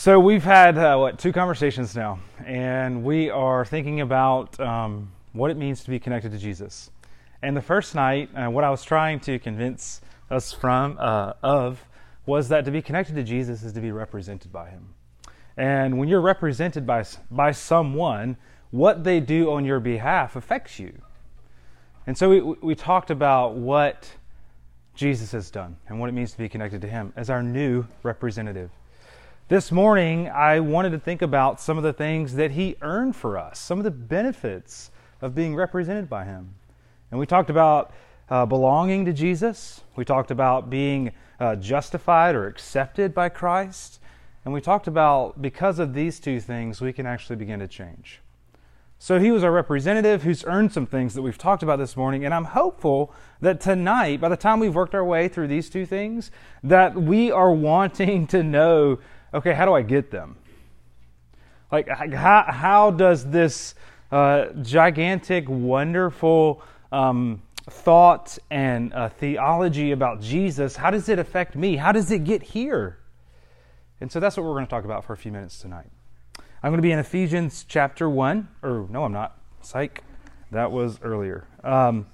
So we've had uh, what two conversations now, and we are thinking about um, what it means to be connected to Jesus. And the first night, uh, what I was trying to convince us from uh, of was that to be connected to Jesus is to be represented by Him. And when you're represented by by someone, what they do on your behalf affects you. And so we we talked about what Jesus has done and what it means to be connected to Him as our new representative. This morning, I wanted to think about some of the things that He earned for us, some of the benefits of being represented by Him. And we talked about uh, belonging to Jesus, we talked about being uh, justified or accepted by Christ, and we talked about because of these two things, we can actually begin to change. So he was our representative who's earned some things that we've talked about this morning, and I'm hopeful that tonight, by the time we've worked our way through these two things, that we are wanting to know okay, how do I get them? Like, how, how does this uh, gigantic, wonderful um, thought and uh, theology about Jesus, how does it affect me? How does it get here? And so that's what we're going to talk about for a few minutes tonight. I'm going to be in Ephesians chapter 1, or no, I'm not. Psych. That was earlier. Um,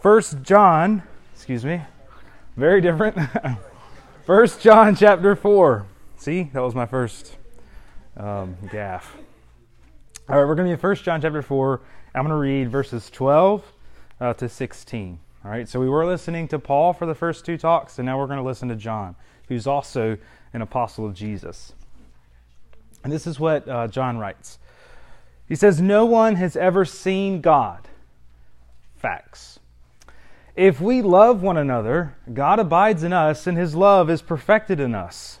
First John, excuse me, very different. First John chapter 4. See, that was my first um, gaffe. All right, we're going to be in 1 John chapter 4. I'm going to read verses 12 uh, to 16. All right, so we were listening to Paul for the first two talks, and now we're going to listen to John, who's also an apostle of Jesus. And this is what uh, John writes He says, No one has ever seen God. Facts. If we love one another, God abides in us, and his love is perfected in us.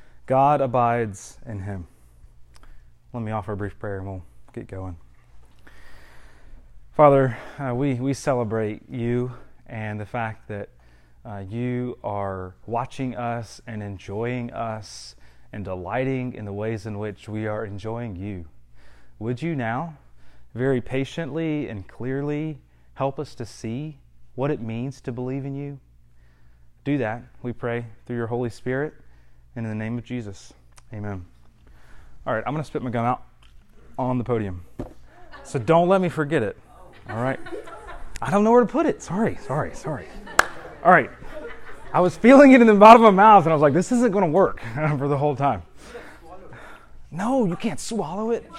God abides in him. Let me offer a brief prayer and we'll get going. Father, uh, we, we celebrate you and the fact that uh, you are watching us and enjoying us and delighting in the ways in which we are enjoying you. Would you now, very patiently and clearly, help us to see what it means to believe in you? Do that, we pray, through your Holy Spirit. And in the name of Jesus, amen. All right, I'm going to spit my gun out on the podium. So don't let me forget it. All right? I don't know where to put it. Sorry, sorry, sorry. All right. I was feeling it in the bottom of my mouth, and I was like, this isn't going to work for the whole time. No, you can't swallow it.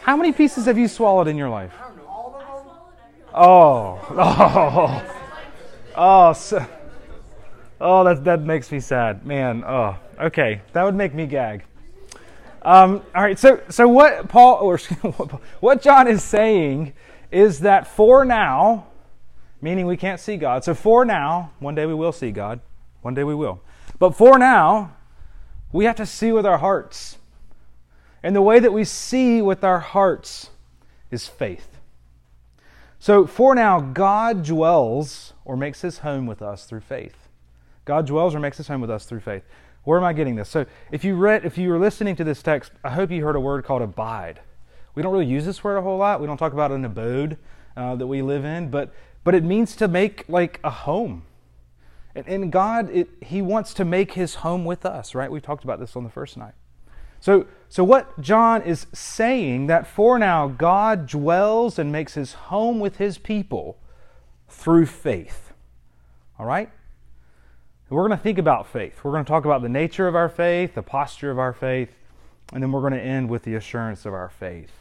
How many pieces have you swallowed in your life? Oh, oh, oh, so, oh, that, that makes me sad. Man, oh. Okay, that would make me gag. Um, all right, so so what Paul or what John is saying is that for now, meaning we can't see God. So for now, one day we will see God. One day we will. But for now, we have to see with our hearts. And the way that we see with our hearts is faith. So for now, God dwells or makes his home with us through faith. God dwells or makes his home with us through faith. Where am I getting this? So if you read, if you were listening to this text, I hope you heard a word called abide. We don't really use this word a whole lot. We don't talk about an abode uh, that we live in, but but it means to make like a home. And, and God, it, He wants to make His home with us, right? We talked about this on the first night. So, so what John is saying that for now God dwells and makes His home with His people through faith. All right? We're going to think about faith. We're going to talk about the nature of our faith, the posture of our faith, and then we're going to end with the assurance of our faith.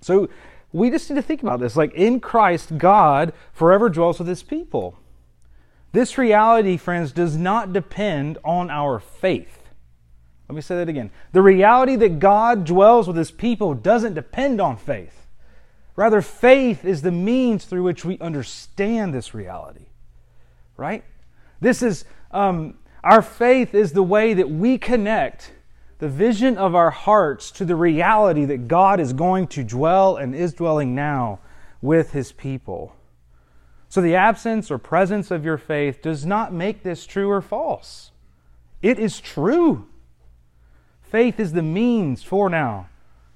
So we just need to think about this. Like in Christ, God forever dwells with his people. This reality, friends, does not depend on our faith. Let me say that again. The reality that God dwells with his people doesn't depend on faith. Rather, faith is the means through which we understand this reality. Right? This is um, our faith is the way that we connect the vision of our hearts to the reality that God is going to dwell and is dwelling now with his people. So the absence or presence of your faith does not make this true or false. It is true. Faith is the means for now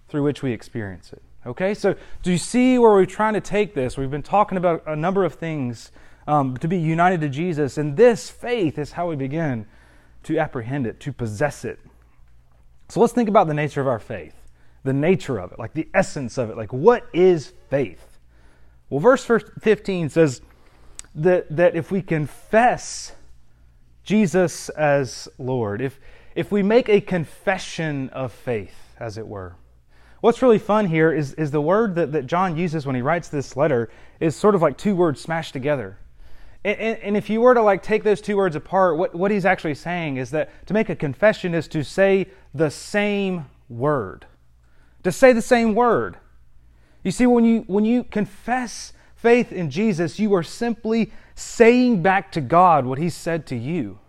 through which we experience it. Okay, so do you see where we're trying to take this? We've been talking about a number of things um, to be united to Jesus, and this faith is how we begin to apprehend it, to possess it. So let's think about the nature of our faith, the nature of it, like the essence of it. Like, what is faith? Well, verse 15 says that, that if we confess Jesus as Lord, if, if we make a confession of faith, as it were, What's really fun here is, is the word that, that John uses when he writes this letter is sort of like two words smashed together. And, and, and, if you were to like take those two words apart, what, what he's actually saying is that to make a confession is to say the same word. To say the same word. You see, when you when you confess faith in Jesus, you are simply saying back to God what he said to you.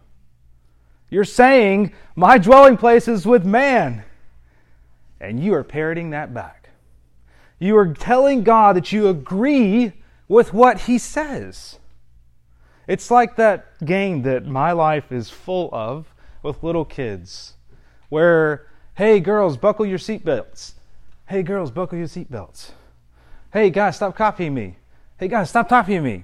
You're saying, My dwelling place is with man. And you are parroting that back. You are telling God that you agree with what He says. It's like that game that my life is full of with little kids, where, hey, girls, buckle your seatbelts. Hey, girls, buckle your seatbelts. Hey, guys, stop copying me. Hey, guys, stop copying me.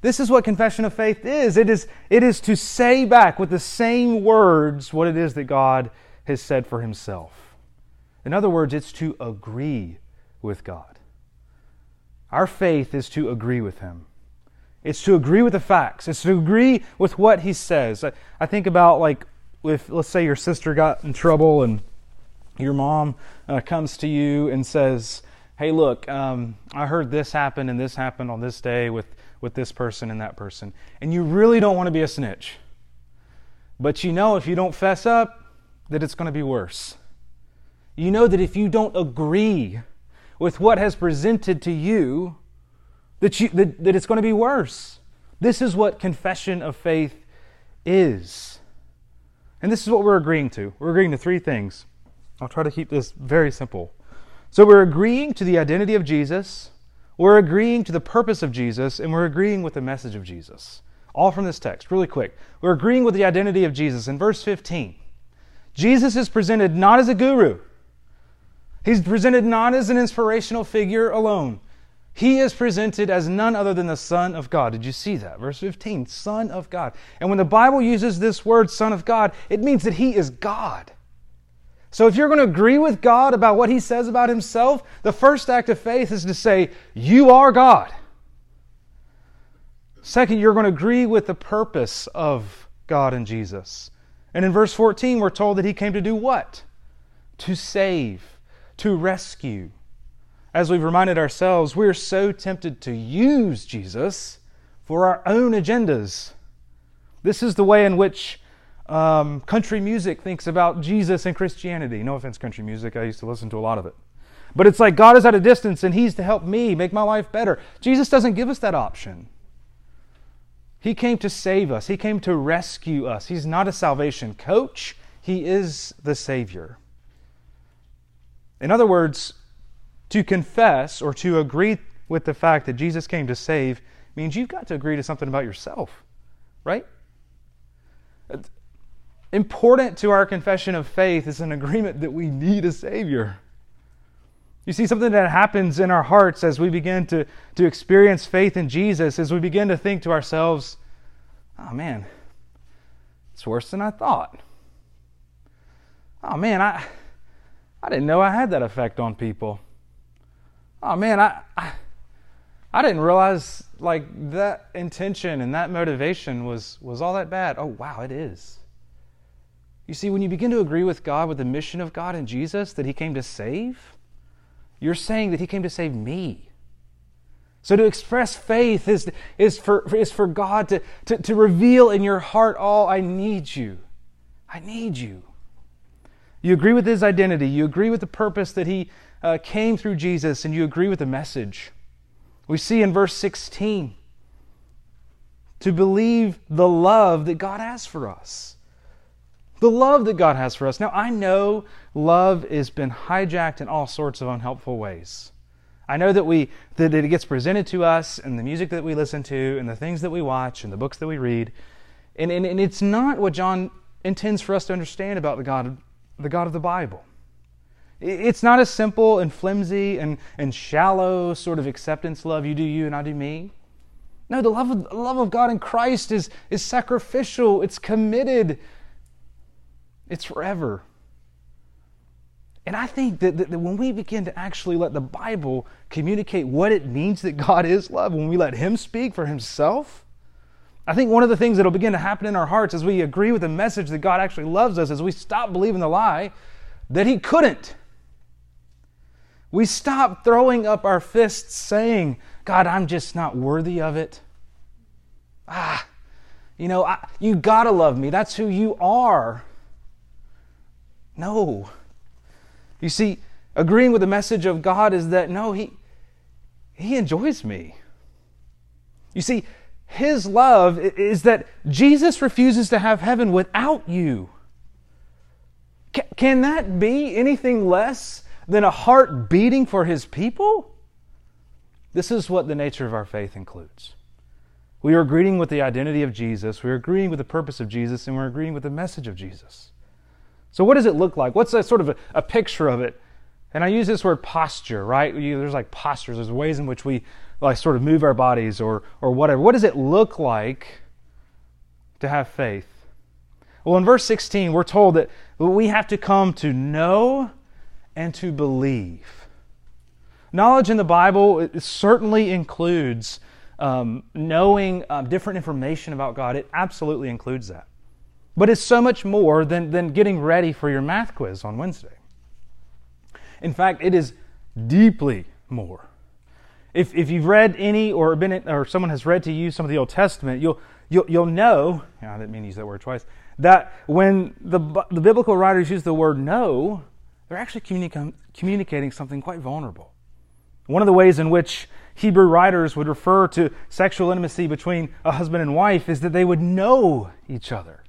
This is what confession of faith is. It is, it is to say back with the same words what it is that God has said for Himself. In other words, it's to agree with God. Our faith is to agree with Him. It's to agree with the facts. It's to agree with what He says. I, I think about, like, if, let's say, your sister got in trouble and your mom uh, comes to you and says, Hey, look, um, I heard this happened and this happened on this day with, with this person and that person. And you really don't want to be a snitch. But you know if you don't fess up, that it's going to be worse. You know that if you don't agree with what has presented to you, that, you, that, that it's going to be worse. This is what confession of faith is. And this is what we're agreeing to. We're agreeing to three things. I'll try to keep this very simple. So we're agreeing to the identity of Jesus, we're agreeing to the purpose of Jesus, and we're agreeing with the message of Jesus. All from this text, really quick. We're agreeing with the identity of Jesus. In verse 15, Jesus is presented not as a guru, He's presented not as an inspirational figure alone. He is presented as none other than the Son of God. Did you see that? Verse 15, Son of God. And when the Bible uses this word, Son of God, it means that He is God. So if you're going to agree with God about what He says about Himself, the first act of faith is to say, You are God. Second, you're going to agree with the purpose of God and Jesus. And in verse 14, we're told that He came to do what? To save to rescue. As we've reminded ourselves, we're so tempted to use Jesus for our own agendas. This is the way in which um, country music thinks about Jesus and Christianity. No offense, country music, I used to listen to a lot of it. But it's like God is at a distance and He's to help me make my life better. Jesus doesn't give us that option. He came to save us, He came to rescue us. He's not a salvation coach, He is the Savior. In other words, to confess or to agree with the fact that Jesus came to save means you've got to agree to something about yourself, right? Important to our confession of faith is an agreement that we need a Savior. You see, something that happens in our hearts as we begin to, to experience faith in Jesus, as we begin to think to ourselves, oh man, it's worse than I thought. Oh man, I I didn't know I had that effect on people. Oh man, I, I, I didn't realize like that intention and that motivation was was all that bad. Oh wow, it is. You see, when you begin to agree with God with the mission of God and Jesus that He came to save, you're saying that He came to save me. So to express faith is, is, for, is for God to, to, to reveal in your heart, all, I need you. I need you. You agree with his identity. You agree with the purpose that he uh, came through Jesus, and you agree with the message. We see in verse 16 to believe the love that God has for us. the love that God has for us. Now, I know love has been hijacked in all sorts of unhelpful ways. I know that we that it gets presented to us in the music that we listen to and the things that we watch and the books that we read. And, and, and it's not what John intends for us to understand about the God, the God of the Bible. It's not a simple and flimsy and, and shallow sort of acceptance love. You do you and I do me. No, the love of, the love of God in Christ is, is sacrificial, it's committed, it's forever. And I think that, that, that, when we begin to actually let the Bible communicate what it means that God is love, when we let Him speak for Himself, I think one of the things that will begin to happen in our hearts as we agree with the message that God actually loves us, as we stop believing the lie that He couldn't. We stop throwing up our fists saying, God, I'm just not worthy of it. Ah, you know, I, you gotta love me. That's who you are. No. You see, agreeing with the message of God is that no, He, he enjoys me. You see, His love is that Jesus refuses to have heaven without you. Can that be anything less than a heart beating for His people? This is what the nature of our faith includes. We are agreeing with the identity of Jesus, we're agreeing with the purpose of Jesus, and we're agreeing with the message of Jesus. So, what does it look like? What's a sort of a, a picture of it? And I use this word posture, right? You, there's like postures, there's ways in which we like sort of move our bodies or, or whatever. What does it look like to have faith? Well, in verse 16, we're told that we have to come to know and to believe. Knowledge in the Bible certainly includes um, knowing um, different information about God. It absolutely includes that. But it's so much more than, than getting ready for your math quiz on Wednesday. In fact, it is deeply more. If, if you've read any or been in, or someone has read to you some of the Old Testament, you'll, you'll, you'll know, I didn't mean to use that word twice, that when the, the biblical writers use the word know, they're actually communica- communicating something quite vulnerable. One of the ways in which Hebrew writers would refer to sexual intimacy between a husband and wife is that they would know each other.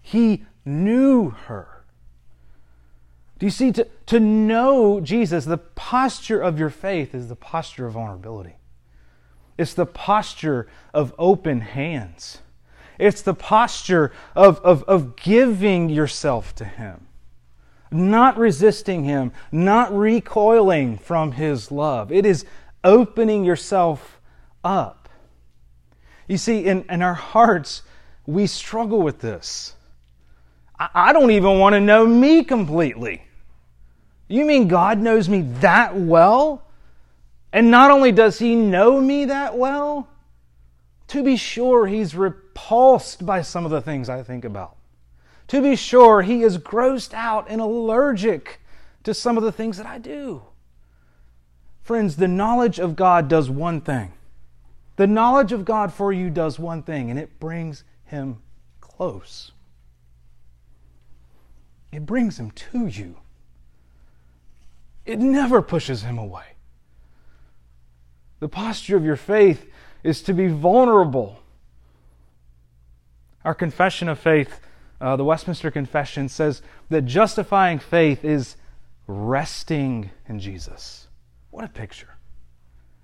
He knew her. Do you see? To, to know Jesus, the posture of your faith is the posture of vulnerability. It's the posture of open hands. It's the posture of, of, of giving yourself to Him not resisting Him, not recoiling from His love. It is opening yourself up. You see, in, in our hearts, we struggle with this. I, I don't even want to know me completely. You mean God knows me that well? And not only does He know me that well, to be sure, He's repulsed by some of the things I think about. To be sure, he is grossed out and allergic to some of the things that I do. Friends, the knowledge of God does one thing. The knowledge of God for you does one thing, and it brings him close. It brings him to you. It never pushes him away. The posture of your faith is to be vulnerable. Our confession of faith uh, the Westminster Confession says that justifying faith is resting in Jesus. What a picture.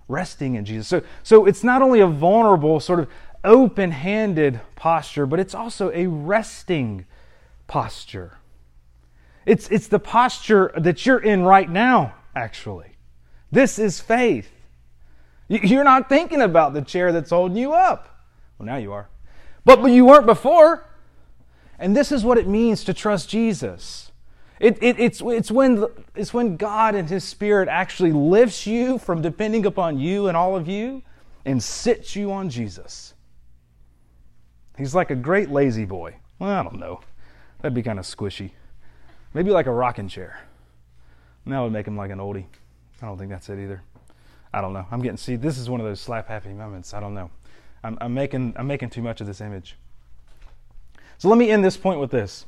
Resting in Jesus. So, so it's not only a vulnerable, sort of open handed posture, but it's also a resting posture. It's, it's the posture that you're in right now, actually. This is faith. You're not thinking about the chair that's holding you up. Well, now you are. But, but you weren't before. And this is what it means to trust Jesus. It, it, it's, it's, when, it's when God and His Spirit actually lifts you from depending upon you and all of you and sits you on Jesus. He's like a great La-Z-Boy. Well, I don't know. That'd be kind of squishy. Maybe like a rocking chair. That would make him like an oldie. I don't think that's it either. I don't know. I'm getting see. This is one of those slap happy moments. I don't know. I'm, I'm making I'm making too much of this image. So let me end this point with this.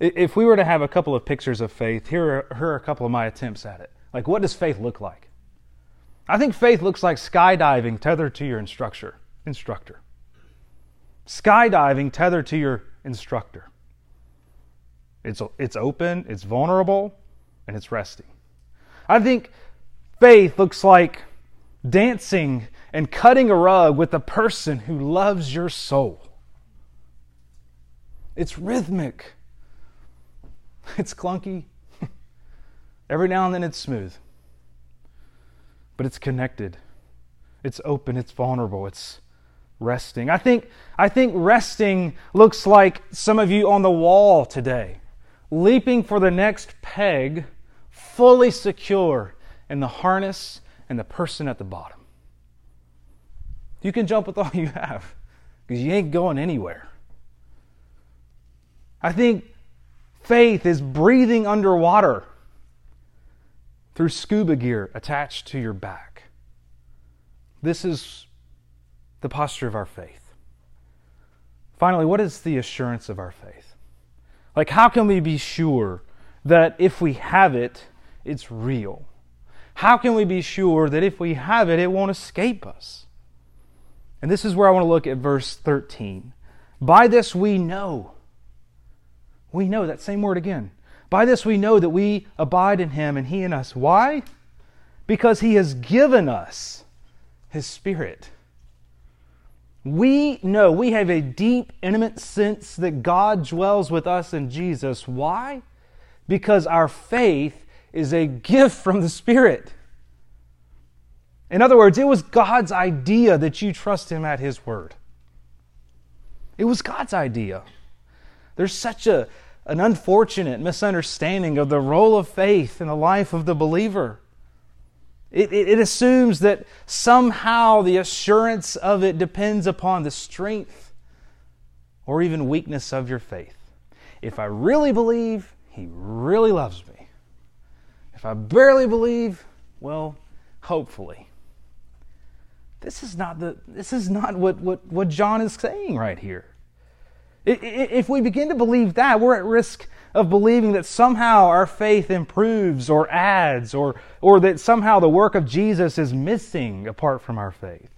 If we were to have a couple of pictures of faith, here are, here are a couple of my attempts at it. Like, what does faith look like? I think faith looks like skydiving tethered to your instructor. Instructor. Skydiving tethered to your instructor. It's, it's open, it's vulnerable, and it's resting. I think faith looks like dancing and cutting a rug with the person who loves your soul. It's rhythmic, it's clunky. Every now and then it's smooth, but it's connected. It's open, it's vulnerable, it's resting. I think, I think resting looks like some of you on the wall today, leaping for the next peg, fully secure in the harness and the person at the bottom. You can jump with all you have because you ain't going anywhere. I think faith is breathing underwater through scuba gear attached to your back. This is the posture of our faith. Finally, what is the assurance of our faith? Like, how can we be sure that if we have it, it's real? How can we be sure that if we have it, it won't escape us? And this is where I want to look at verse 13. By this we know. We know that same word again. By this we know that we abide in him and he in us. Why? Because he has given us his spirit. We know, we have a deep, intimate sense that God dwells with us in Jesus. Why? Because our faith is a gift from the Spirit. In other words, it was God's idea that you trust Him at His word. It was God's idea. There's such a, an unfortunate misunderstanding of the role of faith in the life of the believer. It, it, it, assumes that somehow the assurance of it depends upon the strength or even weakness of your faith. If I really believe, He really loves me. If I barely believe, well, hopefully. This is not, the, this is not what, what, what John is saying right here. If we begin to believe that, we're at risk of believing that somehow our faith improves or adds, or, or that somehow the work of Jesus is missing apart from our faith.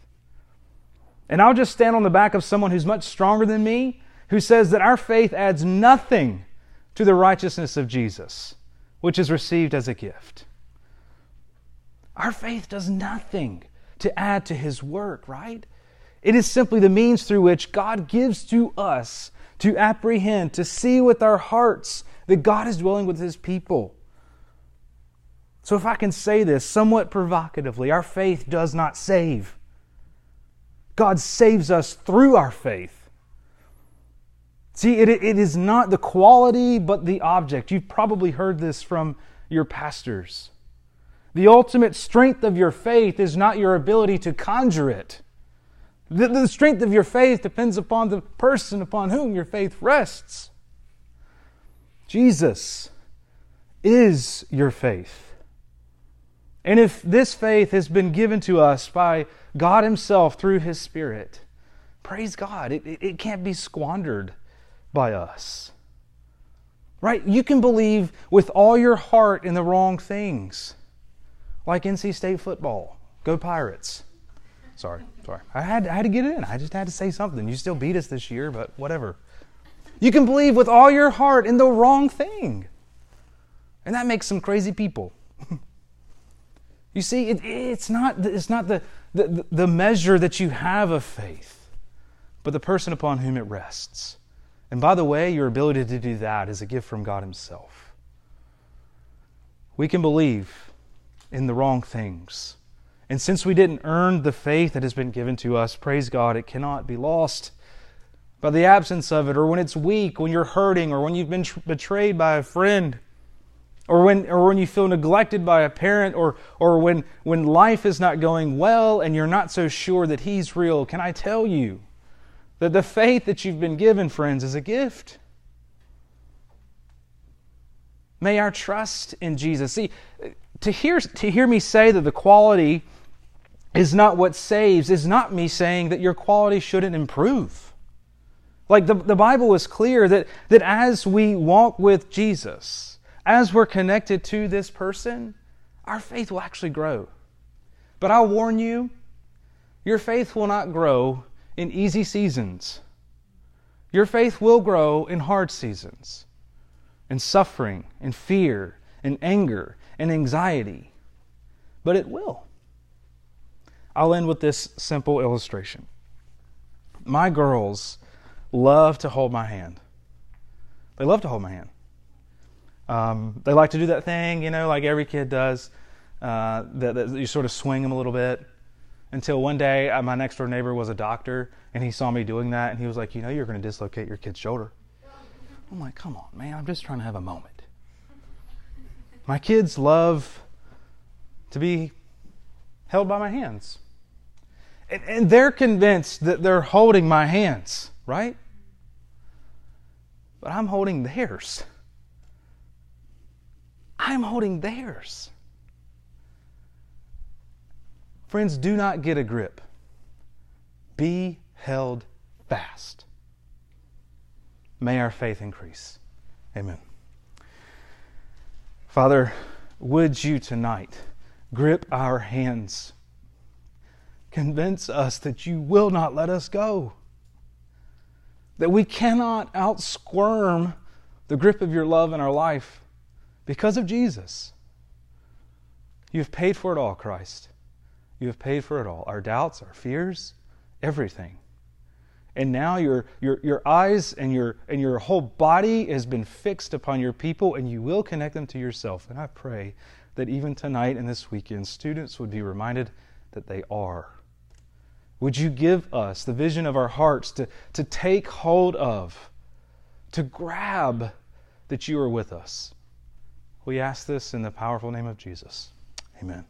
And I'll just stand on the back of someone who's much stronger than me, who says that our faith adds nothing to the righteousness of Jesus, which is received as a gift. Our faith does nothing to add to his work, right? It is simply the means through which God gives to us to apprehend, to see with our hearts that God is dwelling with his people. So, if I can say this somewhat provocatively, our faith does not save. God saves us through our faith. See, it, it is not the quality, but the object. You've probably heard this from your pastors. The ultimate strength of your faith is not your ability to conjure it. The, the strength of your faith depends upon the person upon whom your faith rests. Jesus is your faith. And if this faith has been given to us by God Himself through His Spirit, praise God, it, it, it can't be squandered by us. Right? You can believe with all your heart in the wrong things, like NC State football. Go Pirates. Sorry, sorry. I had, I had to get in. I just had to say something. You still beat us this year, but whatever. You can believe with all your heart in the wrong thing. And that makes some crazy people. you see, it, it's not, it's not the, the, the measure that you have of faith, but the person upon whom it rests. And by the way, your ability to do that is a gift from God Himself. We can believe in the wrong things and since we didn't earn the faith that has been given to us, praise God, it cannot be lost by the absence of it, or when it's weak, when you're hurting, or when you've been tr- betrayed by a friend, or when, or when you feel neglected by a parent, or, or when, when life is not going well and you're not so sure that He's real. Can I tell you that the faith that you've been given, friends, is a gift? May our trust in Jesus. See, to hear, to hear me say that the quality is not what saves, is not me saying that your quality shouldn't improve. Like the, the Bible is clear that, that as we walk with Jesus, as we're connected to this person, our faith will actually grow. But I'll warn you, your faith will not grow in easy seasons. Your faith will grow in hard seasons. in suffering and fear and anger and anxiety, but it will. I'll end with this simple illustration. My girls love to hold my hand. They love to hold my hand. Um, they like to do that thing, you know, like every kid does, uh, that, that, you sort of swing them a little bit. Until one day, uh, my next door neighbor was a doctor, and he saw me doing that, and he was like, "You know, you're going to dislocate your kid's shoulder." I'm like, "Come on, man! I'm just trying to have a moment." My kids love to be held by my hands, and, and they're convinced that they're holding my hands, right? But I'm holding theirs. I'm holding theirs. Friends, do not get a grip. Be held fast. May our faith increase. Amen. Father, would you tonight grip our hands? Convince us that you will not let us go, that we cannot outsquirm the grip of your love in our life because of Jesus. You have paid for it all, Christ. You have paid for it all our doubts, our fears, everything. And now your, your, your eyes and your, and your whole body has been fixed upon your people, and you will connect them to yourself. And I pray that even tonight and this weekend, students would be reminded that they are. Would you give us the vision of our hearts to, to take hold of, to grab that you are with us? We ask this in the powerful name of Jesus. Amen.